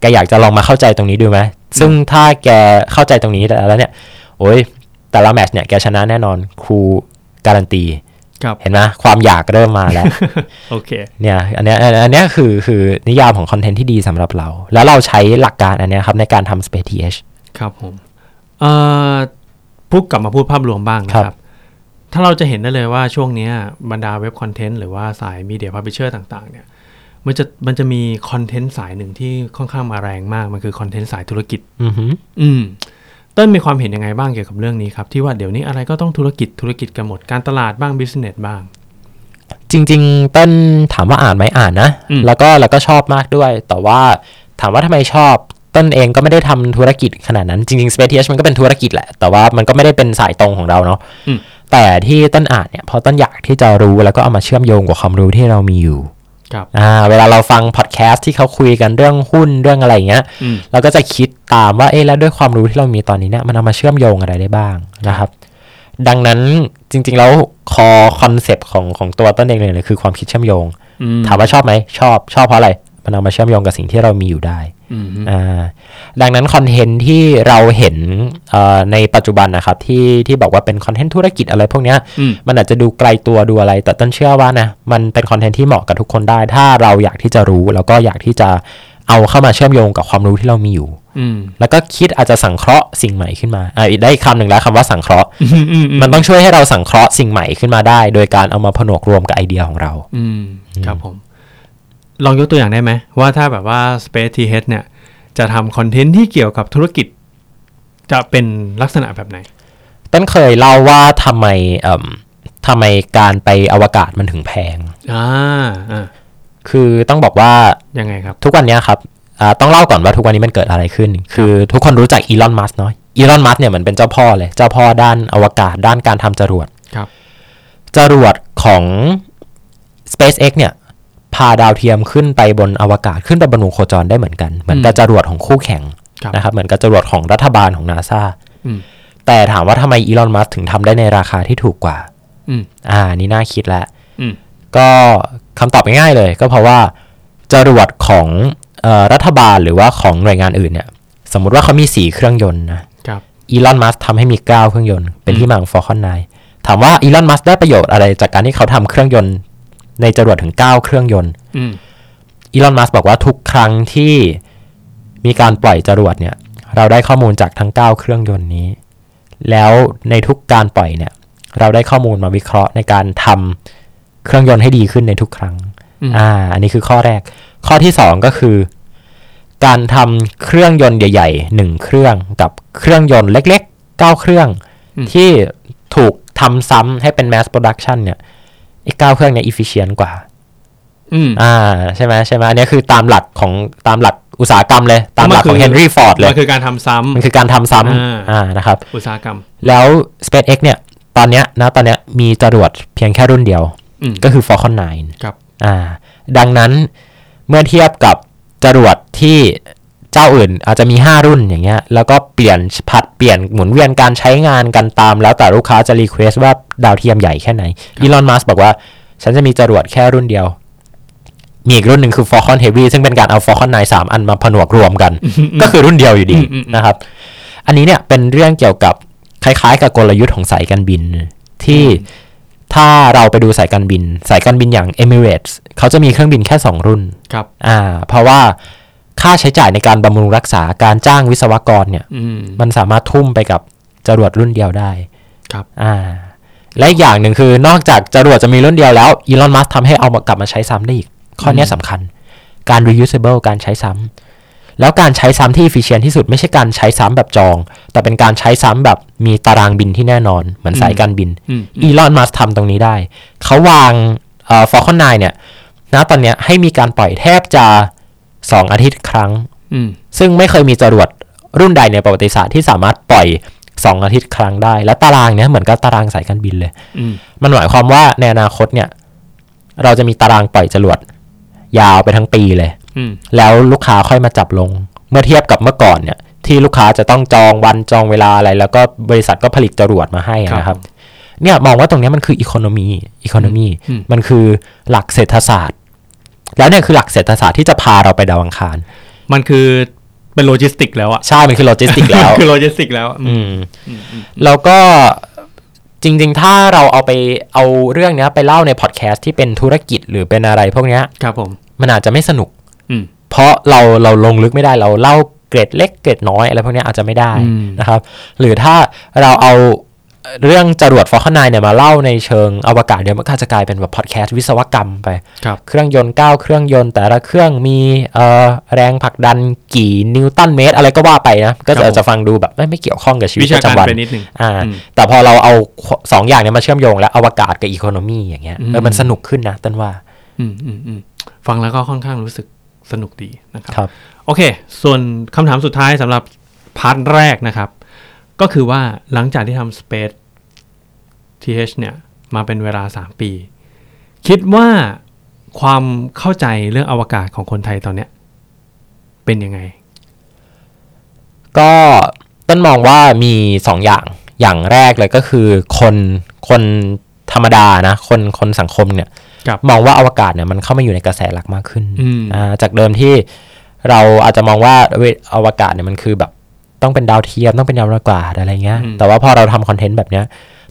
แกอยากจะลองมาเข้าใจตรงนี้ดูไหม ซึ่งถ้าแกเข้าใจตรงนี้แล้วเนี่ย โอ้ย แต่ละแมตช์เนี่ยแกชนะแน่นอนครูการันตีครับเห็นไหมความอยากเริ่มมาแล้วโอเคเนี่ยอันเนี้ยอันอันเนี้ยคือคือนิยามของคอนเทนต์ที่ดีสำหรับเรา แล้วเราใช้หลักการอันเนี้ยครับในการทำ Space TH ครับผมเอ่อพูดกลับมาพูดภาพรวมบ้างนะคครัรับบถ้าเราจะเห็นได้เลยว่าช่วงเนี้ยบรรดาเว็บคอนเทนต์หรือว่าสายมีเดียพับ l ิเชอร์ต่าง ๆ เนี่ย มันจะมันจะมีคอนเทนต์สายหนึ่งที่ค่อนข้างมาแรงมาก มันคือคอนเทนต์สายธุรกิจ อือหืออืม เต้นมีความเห็นยังไงบ้างเกี่ยวกับเรื่องนี้ครับ ที่ว่าเดี๋ยวนี้อะไรก็ต้องธุรกิจธุรกิจกันหมดการตลาดบ้างบิสเนสบ้าง จริง ๆ เต้นถามว่าอ่านไหมอ่านนะอืมแล้วก็แล้วก็ชอบมากด้วย แต่ว่าถามว่าทำไมชอบเต้นเองก็ไม่ได้ทำธุรกิจขนาดนั้นจริงๆ Space TH มันก็เป็นธุรกิจแหละ แต่ว่ามันก็ไม่ได้เป็นสายตรงของเราเนาะอืมแต่ที่ต้นอ่านเนี่ยเพราะต้นอยากที่จะรู้แล้วก็เอามาเชื่อมโยงกับความรู้ที่เรามีอยู่ครับ อ่าเวลาเราฟังพอดแคสต์ที่เขาคุยกันเรื่องหุ้นเรื่องอะไรอย่างเงี้ยอืมเราก็จะคิดตามว่าเอ๊ะแล้วด้วยความรู้ที่เรามีตอนนี้เนี่ยมันเอามาเชื่อมโยงอะไรได้บ้างนะครับ ดังนั้นจริง ๆ แล้วคอ concept ของของตัวเติ้ลเองเลยคือความคิดเชื่อมโยงอืมถามว่าชอบไหมชอบชอบเพราะอะไรมันเอามาเชื่อมโยงกับสิ่งที่เรามีอยู่ได้อืมอ่า ดังนั้นคอนเทนต์ที่เราเห็นเอ่อในปัจจุบันนะครับที่ที่บอกว่าเป็นคอนเทนต์ธุรกิจอะไรพวกเนี้ยอืมมันอาจจะดูไกลตัวดูอะไร แต่เติ้ลเชื่อว่านะมันเป็นคอนเทนต์ที่เหมาะกับทุกคนได้ ถ้าเราอยากที่จะรู้แล้วก็อยากที่จะเอาเข้ามาเชื่อมโยงกับความรู้ที่เรามีอยู่อืมแล้วก็คิดอาจจะสังเคราะห์สิ่งใหม่ขึ้นมาอ่าได้อีกคำหนึ่งแล้วคำว่าสังเคราะห์อืมอืมมันต้องช่วยให้เราสังเคราะห์สิ่งใหม่ขึ้นมาได้ โดยการเอามาผนวกรวมกับไอเดียของเราอืมครับผม ลองยกตัวอย่างได้ไหมว่าถ้าแบบว่า Space TH เนี่ย จะทำคอนเทนต์ที่เกี่ยวกับธุรกิจ จะเป็นลักษณะแบบไหน ต้นเคยเล่าว่าทำไมเอ่มทำไมการไปอวกาศมันถึงแพงอ่าอ่าคือต้องบอกว่ายังไงครับ ทุกวันเนี้ยครับอ่าต้องเล่าก่อนว่าทุกวันนี้มันเกิดอะไรขึ้น คือทุกคนรู้จักอีลอนมัสเนาะอีลอนมัสเนี่ยเหมือนเป็นเจ้าพ่อเลย เจ้าพ่อด้านอวกาศด้านการทำจรวดครับจรวดของ SpaceX เนี่ย พาดาวเทียมขึ้นไปบนอวกาศขึ้นไปบนวงโคจรได้เหมือนกัน เหมือนกับจรวดของคู่แข่งครับนะครับเหมือนกับจรวดของรัฐบาลของนาซาอืมแต่ถามว่าทำไมอีลอนมัสถึงทำได้ในราคาที่ถูกกว่าอืมอ่านี่น่าคิดแล้วอืมก็คำตอบง่ายๆเลย ก็เพราะว่าจรวดของเออรัฐบาลหรือว่าของหน่วยงานอื่นเนี่ย สมมุติว่าเขามีสี่เครื่องยนต์นะครับอีลอนมัสก์ทำให้มีเก้าเครื่องยนต์เป็นที่มาของ Falcon 9 ถามว่าอีลอนมัสก์ได้ประโยชน์อะไรจากการที่เขาทำเครื่องยนต์ ในจรวดถึง 9 เครื่องยนต์อืมอีลอน มัสก์บอกว่าทุกครั้งที่มีการปล่อยจรวดเนี่ย เราได้ข้อมูลจากทั้ง 9 เครื่องยนต์นี้ แล้วในทุกการปล่อยเนี่ย เราได้ข้อมูลมาวิเคราะห์ในการทำเครื่องยนต์ให้ดีขึ้นในทุกครั้งอืมอ่า อันนี้คือข้อแรก ข้อที่สองก็คือ การทำเครื่องยนต์ใหญ่ๆหนึ่งเครื่องกับเครื่องยนต์เล็กๆเก้าเครื่องที่ถูกทำซ้ำให้เป็น mass production เนี่ย ไอ้เก้าเครื่องเนี่ย efficient กว่า อืมอ่า ใช่ไหมใช่ไหมอันนี้คือตามหลักของตามหลักอุตสาหกรรมเลย ตามหลักของมันคือเฮนรี่ฟอร์ดเลย มันคือการทำซ้ำมันคือการทำซ้อ่าำอ่านะครับ อุตสาหกรรม แล้ว SpaceX เนี่ย ตอนเนี้ยนะตอนเนี้ยมีจรวดเพียงแค่รุ่นเดียวอืมก็คือ Falcon 9 ครับ อ่า ดังนั้นเมื่อเทียบกับจรวดที่ เจ้าอื่นอาจจะมี 5 รุ่นอย่างเงี้ยแล้วก็เปลี่ยนผัดเปลี่ยนหมุนเวียนการใช้งานกันตาม แล้วแต่ลูกค้าจะรีเควสว่าดาวเทียมใหญ่แค่ไหนอีลอนมัสบอกว่า ฉันจะมีจรวดแค่รุ่นเดียว มีอีกรุ่นหนึ่งคือ Falcon Heavy ซึ่งเป็นการเอา Falcon 9 3 อันมาผนวกรวมกัน ก็คือรุ่นเดียวอยู่ดีอืมอืมอืมนะครับ อันนี้เนี่ยเป็นเรื่องเกี่ยวกับคล้ายๆ กับกลยุทธ์ของสายการบินที่ถ้าเราไปดูสายการบิน สายการบินอย่าง Emirates เขาจะมีเครื่องบินแค่ 2 รุ่น ครับ อ่า เพราะว่า ค่าใช้จ่ายในการบำรุงรักษาการจ้างวิศวกรเนี่ยอืมมันสามารถทุ่มไปกับจรวดรุ่นเดียวได้ ครับ อ่า และอีกอย่างหนึ่งคือนอกจากจรวดจะมีรุ่นเดียวแล้วอีลอนมัสทำให้เอามากลับมาใช้ซ้ำได้อีก ข้อเนี้ยสำคัญ การ reusable การใช้ซ้ำแล้วการใช้ซ้ำที่ efficient ที่สุดไม่ใช่การใช้ซ้ำแบบจอง แต่เป็นการใช้ซ้ำแบบมีตารางบินที่แน่นอน เหมือนสายการบินอืมอีลอนมัสทำตรงนี้ได้ เขาวางเอ่อ Falcon 9เนี่ยนะตอนเนี้ยให้มีการปล่อยแทบจะ 2อาทิตย์ครั้งอืมซึ่งไม่เคยมีจรวดรุ่นใดในประวัติศาสตร์ที่สามารถปล่อย2อาทิตย์ครั้งได้ และตารางเนี้ยเหมือนกับตารางสายการบินเลยอืมมันหมายความว่าในอนาคตเนี่ย เราจะมีตารางปล่อยจรวดยาวไปทั้งปีเลยอืมแล้วลูกค้าค่อยมาจับลง เมื่อเทียบกับเมื่อก่อนเนี่ย ที่ลูกค้าจะต้องจองวันจองเวลาอะไร แล้วก็บริษัทก็ผลิตจรวดมาให้นะครับ เนี่ยมองว่าตรงเนี้ยมันคือ economy economy อืมมันคือหลักเศรษฐศาสตร์ แล้วเนี่ยคือหลักเศรษฐศาสตร์ที่จะพาเราไปดาวอังคาร มันคือเป็นโลจิสติกแล้วอะใช่ มันคือโลจิสติกแล้ว คือโลจิสติกแล้ว อือืมมอืมอืมแล้วก็จริง ๆ ถ้าเราเอาไปเอาเรื่องเนี้ยไปเล่าในพอดแคสต์ที่เป็นธุรกิจหรือเป็นอะไรพวกเนี้ย ครับผม มันอาจจะไม่สนุกอืมเพราะเราเราลงลึกไม่ได้เราเล่าเกร็ดเล็กเกร็ดน้อยอะไรพวกเนี้ยอาจจะไม่ได้อืมนะครับ หรือถ้าเราเอา เรื่องจรวด Falcon 9 เนี่ยมาเล่าในเชิงอวกาศเดี๋ยวมันก็อาจจะกลายเป็นแบบพอดแคสต์วิศวกรรมไปครับเครื่องยนต์9เครื่องยนต์แต่ละเครื่องมีเอ่อแรงผลักดันกี่นิวตันเมตร อะไรก็ว่าไปนะ ก็ครับผมจะจะฟังดูแบบไม่ไม่เกี่ยวข้องกับชีวิตวิปชาระการจำวันไปนิดนึงอ่าอืมแต่พอเราเอาสองอย่างเนี้มาเชื่อมโยง แล้วอวกาศกับอีโคโนมีอย่างเงี้ยอืมเออมันสนุกขึ้นนะต้นว่า อืมอืมอืมฟังแล้วก็ค่อนข้างรู้สึกสนุกดีนะครับครับโอเค ส่วนคำถามสุดท้ายสำหรับพาร์ทแรกนะครับ ก็คือว่าหลังจากที่ทำ Space TH เนี่ย มาเป็นเวลา 3 ปี คิดว่าความเข้าใจเรื่องอวกาศของคนไทยตอนเนี้ยเป็นยังไง ก็ต้นมองว่ามีสองอย่างอย่างแรกเลยก็คือคนคนธรรมดานะ คนคนสังคมเนี่ยครับมองว่าอวกาศเนี่ยมันเข้ามาอยู่ในกระแสหลักมากขึ้นอืมอ่าจากเดิมที่เราอาจจะมองว่าเวอวกาศเนี่ยมันคือแบบ ต้องเป็นดาวเทียมต้องเป็นดาวอวกาศอะไรเงี้ยอืมแต่ว่าพอเราทำคอนเทนต์แบบเนี้ย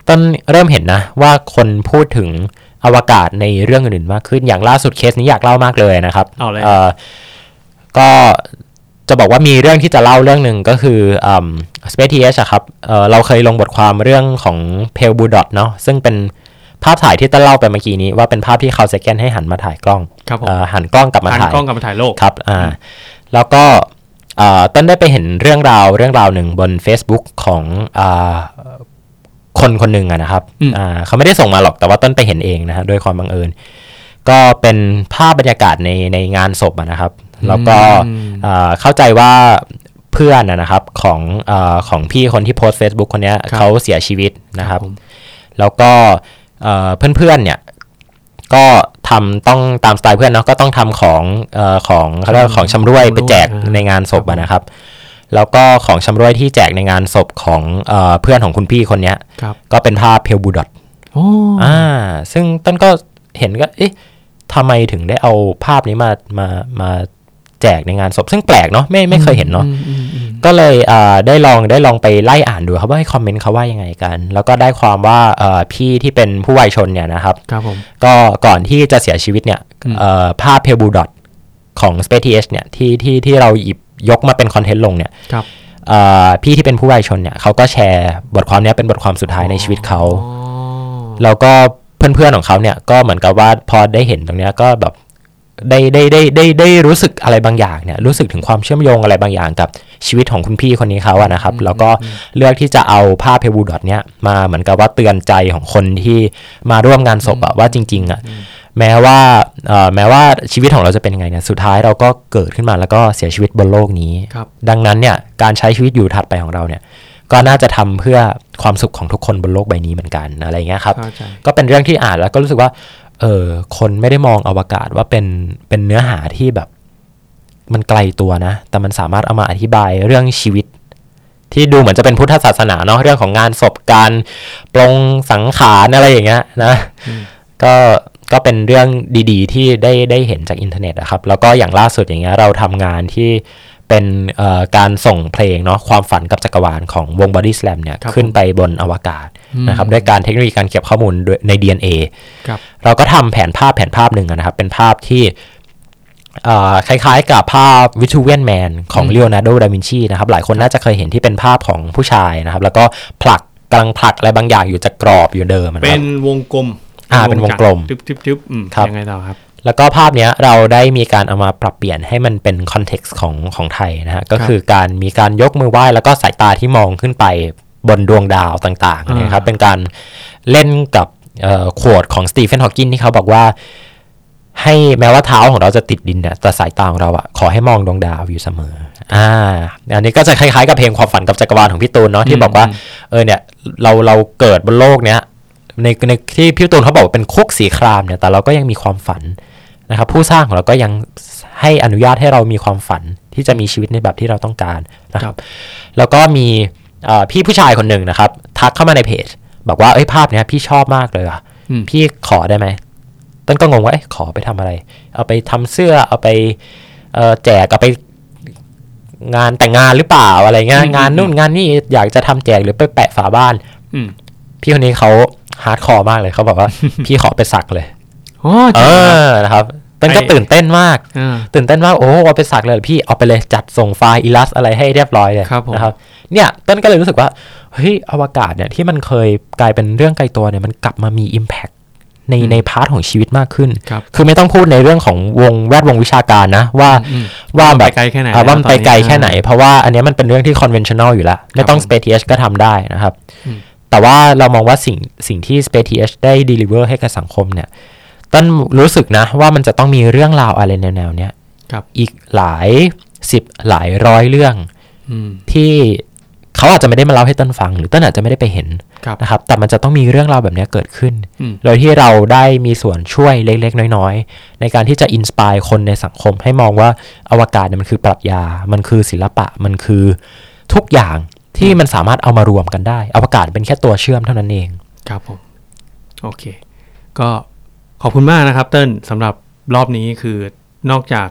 ต้นเริ่มเห็นนะว่าคนพูดถึงอวกาศในเรื่องอื่นๆมากขึ้นอย่างล่าสุดเคสนี้อยากเล่ามากเลยนะครับเอาเลยเอ่อก็จะบอกว่ามีเรื่องที่จะเล่าเรื่องหนึ่งก็คืออืม Space TH อะครับเอ่อเราเคยลงบทความเรื่องของ Pale Blue Dot เนาะซึ่งเป็นภาพถ่ายที่ต้นเล่าไปเมื่อกี้นี้ว่าเป็นภาพที่เขาเซ c นให้หันมาถ่ายกล้องครับผมเอ่อหันกล้องกลับมาหันถ่ายกล้องกลับมาถ่ายโลกครับอ่าแล้วก็เอ่อ ต้นได้ไปเห็นเรื่องราวเรื่องราวหนึ่งบน Facebook ของอ่าคนคนหนึ่งอะนะครับอืมอ่าเขาไม่ได้ส่งมาหรอกแต่ว่าต้นไปเห็นเองนะฮะโดยความบังเอิญ ก็เป็นภาพบรรยากาศในในงานศพอะนะครับ แล้วก็อืมเอ่อเข้าใจว่าเพื่อนอะนะครับของเออของพี่คนที่โพสต์ Facebook คนเนี้ยครับเขาเสียชีวิตนะครับผมแล้วก็เอ่อเพื่อนๆเนี่ย ก็ทำต้องตามสไตล์เพื่อนเนาะก็ต้องทำของเอ่อของเขาเรียกว่าของชำร่วยไปแจกอ่าในงานศพอะนะครับ แล้วก็ของชำร่วยที่แจกในงานศพของเออเพื่อนของคุณพี่คนเนี้ยครับก็เป็นภาพเพลบูดอทโอ้อ่า ซึ่งต้นก็เห็นก็เอ๊ะทำไมถึงได้เอาภาพนี้มามามา แจกในงานศพซึ่งแปลกเนาะไม่ไม่เคยเห็นเนาะอืมอืมอืมก็เลยอ่าได้ลองได้ลองไปไล่อ่านดูครับว่าให้คอมเมนต์เขาว่ายังไงกัน แล้วก็ได้ความว่าเอ่อพี่ที่เป็นผู้วัยชนเนี่ยนะครับครับผมก็ก่อนที่จะเสียชีวิตเนี่ยอืมเอ่อภาพเพลบูดอทของ Space TH เนี่ยที่ที่ที่เราหยิบยกมาเป็นคอนเทนต์ลงเนี่ยครับเอ่อพี่ที่เป็นผู้วัยชนเนี่ยเขาก็แชร์บทความเนี้ยเป็นบทความสุดท้ายในชีวิตเขาอ๋อแล้วก็เพื่อนๆของเขาเนี่ยก็เหมือนกับว่าพอได้เห็นตรงเนี้ยก็แบบ ได้ได้ได้ได้ได้รู้สึกอะไรบางอย่างเนี่ยรู้สึกถึงความเชื่อมโยงอะไรบางอย่างกับชีวิตของคุณพี่คนนี้เขาอะนะครับ แล้วก็เลือกที่จะเอาภาพเพบูดอทเนี้ยมาเหมือนกับว่าเตือนใจของคนที่มาร่วมงานศพอะว่าจริง ๆอะแม้ว่าเอ่อแม้ว่าชีวิตของเราจะเป็นยังไงเนี่ยสุดท้ายเราก็เกิดขึ้นมาแล้วก็เสียชีวิตบนโลกนี้ครับดังนั้นเนี่ยการใช้ชีวิตอยู่ถัดไปของเราเนี่ยก็น่าจะทำเพื่อความสุขของทุกคนบนโลกใบนี้เหมือนกันอะไรอย่างเงี้ยครับเข้าใจก็เป็นเรื่องที่อ่านแล้วก็รู้สึกว่า เออคนไม่ได้มองอวกาศว่าเป็นเป็นเนื้อหาที่แบบมันไกลตัวนะ แต่มันสามารถเอามาอธิบายเรื่องชีวิต ที่ดูเหมือนจะเป็นพุทธศาสนาเนาะเรื่องของงานศพการปลงสังขารอะไรอย่างเงี้ยนะก็ก็เป็นเรื่องดี ๆ ที่ได้ได้เห็นจากอินเทอร์เน็ตนะครับ แล้วก็อย่างล่าสุดอย่างเงี้ยเราทำงานที่ เป็นเอ่อการส่งเพลงเนาะความฝันกับจักรวาลของวง Body Slam เนี่ยครับขึ้นไปบนอวกาศนะครับด้วยการเทคโนโลยีการเก็บข้อมูลด้วยใน DNA ครับเราก็ทำแผนภาพแผนภาพหนึ่งอะนะครับ เป็นภาพที่เอ่อคล้ายๆ กับภาพ Vitruvian Man ของอืมเลโอนาร์โด ดาวินชีนะครับ หลายคนน่าจะเคยเห็นที่เป็นภาพของผู้ชายนะครับ แล้วก็ผลักกำลังผลักอะไรบางอย่างอยู่จากกรอบอยู่เดิมอะนะคเป็รับนวงกลมอ่าเป็นวงกลมทึบทึบทึบอืมครับยังไงต่อครับ แล้วก็ภาพเนี้ยเราได้มีการเอามาปรับเปลี่ยนให้มันเป็น context ของของไทยนะฮะก็คือการมีการยกมือไหว้แล้วก็สายตาที่มองขึ้นไปบนดวงดาวต่างๆอ่านนะครับเป็นการเล่นกับ quote ของสตีเฟนฮอว์กินที่เขาบอกว่า ให้แม้ว่าเท้าของเราจะติดดินเนี่ยแต่สายตาของเราอะขอให้มองดวงดาวอยู่เสมอ อ่า อันนี้ก็จะคล้ายๆกับเพลงความฝันกับจักรวาลของพี่ตูนเนาะที่บอกว่าเออเนี่ยเราเราเกิดบนโลกเนี้ยในในที่พี่ตูนเขาบอกว่าเป็นคุกสีครามเนี่ยแต่เราก็ยังมีความฝัน นะครับผู้สร้างของเราก็ยังให้อนุญาตให้เรามีความฝันที่จะมีชีวิตในแบบที่เราต้องการนะคครัรับบแล้วก็มีเอ่อพี่ผู้ชายคนหนึ่งนะครับ ทักเข้ามาในเพจ บอกว่าเอ้ยภาพเนี้ยพี่ชอบมากเลยอะอืมพี่ขอได้ไหมต้นก็งงว่าเอ้ยขอไปทำอะไร เอาไปทำเสื้อเอาไปเอ่อแจกเอาไปงานแต่งงานหรือเปล่าอะไรเงี้ยอืมงานนู่นงานนี่อยากจะทำแจกหรือไปแปะฝาบ้าน อืมพี่คนนี้เขา hardcore มากเลยเขาบอกว่า พี่ขอไปสักเลยอ๋อจริงเหรอเออนะครับ เป็นก็ไอ้ตื่นเต้นมากอ่าตื่นเต้นมาก โอ้เอาไปสักเลยพี่ เอาไปเลยจัดส่งไฟล์ Illus อะไรให้เรียบร้อยเลยครับผมนะครับ เนี่ยต้นก็เลยรู้สึกว่า เฮ้ย อวกาศเนี่ยที่มันเคยกลายเป็นเรื่องไกลตัวเนี่ย มันกลับมามี Impact ในในพาร์ทของชีวิตมากขึ้นครับคือไม่ต้องพูดในเรื่องของวงแวดวงวิชาการนะ ว่าอืมว่าแบบไปไกลแค่ไหนอ่าว่ามันไปไกลตอนนี้แค่ไหน เพราะว่าอันเนี้ยมันเป็นเรื่องที่ conventional อยู่แล้ว ไม่ต้องผม Space TH ก็ทำได้นะครับอืมแต่ว่าเรามองว่าสิ่งสิ่งที่ Space TH ได้ deliver ให้กับสังคมเนี่ย ต้นรู้สึกนะว่ามันจะต้องมีเรื่องราวอะไรแนวๆเนี้ยครับอีกหลายสิบหลายร้อยเรื่องอืมที่เขาอาจจะไม่ได้มาเล่าให้ต้นฟัง หรือต้นอาจจะไม่ได้ไปเห็นครับนะครับ แต่มันจะต้องมีเรื่องราวแบบเนี้ยเกิดขึ้นอืมโดยที่เราได้มีส่วนช่วยเล็กๆ น้อยๆ ในการที่จะอินสปายคนในสังคมให้มองว่าอวกาศเนี่ยมันคือปรัชญา มันคือศิลปะ มันคือทุกอย่างที่มันสามารถเอามารวมกันได้ อวกาศเป็นแค่ตัวเชื่อมเท่านั้นเอง ครับผม โอเค ก็ ขอบคุณมากนะครับเติ้ลสำหรับรอบนี้คือนอกจาก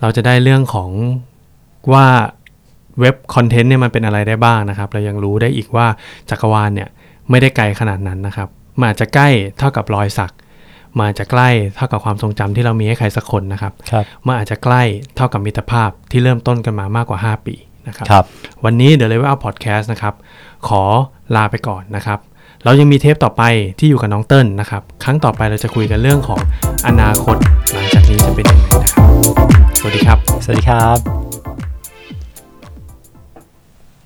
เราจะได้เรื่องของว่าเว็บคอนเทนต์เนี่ยมันเป็นอะไรได้บ้างนะครับ เรายังรู้ได้อีกว่าจักรวาลเนี่ยไม่ได้ไกลขนาดนั้นนะครับมันอาจจะใกล้เท่ากับรอยสักมันอาจจะใกล้เท่ากับความทรงจำที่เรามีให้ใครสักคนนะครับครับมันอาจจะใกล้เท่ากับมิตรภาพที่เริ่มต้นกันมามากกว่า 5 ปีนะครับครับวันนี้ The Level Up Podcast นะครับ ขอลาไปก่อนนะครับ เรายังมีเทปต่อไปที่อยู่กับน้องเติ้ลนะครับ ครั้งต่อไปเราจะคุยกันเรื่องของอนาคต หลังจากนี้จะเป็นยังไงนะครับ สวัสดีครับ สวัสดีครับ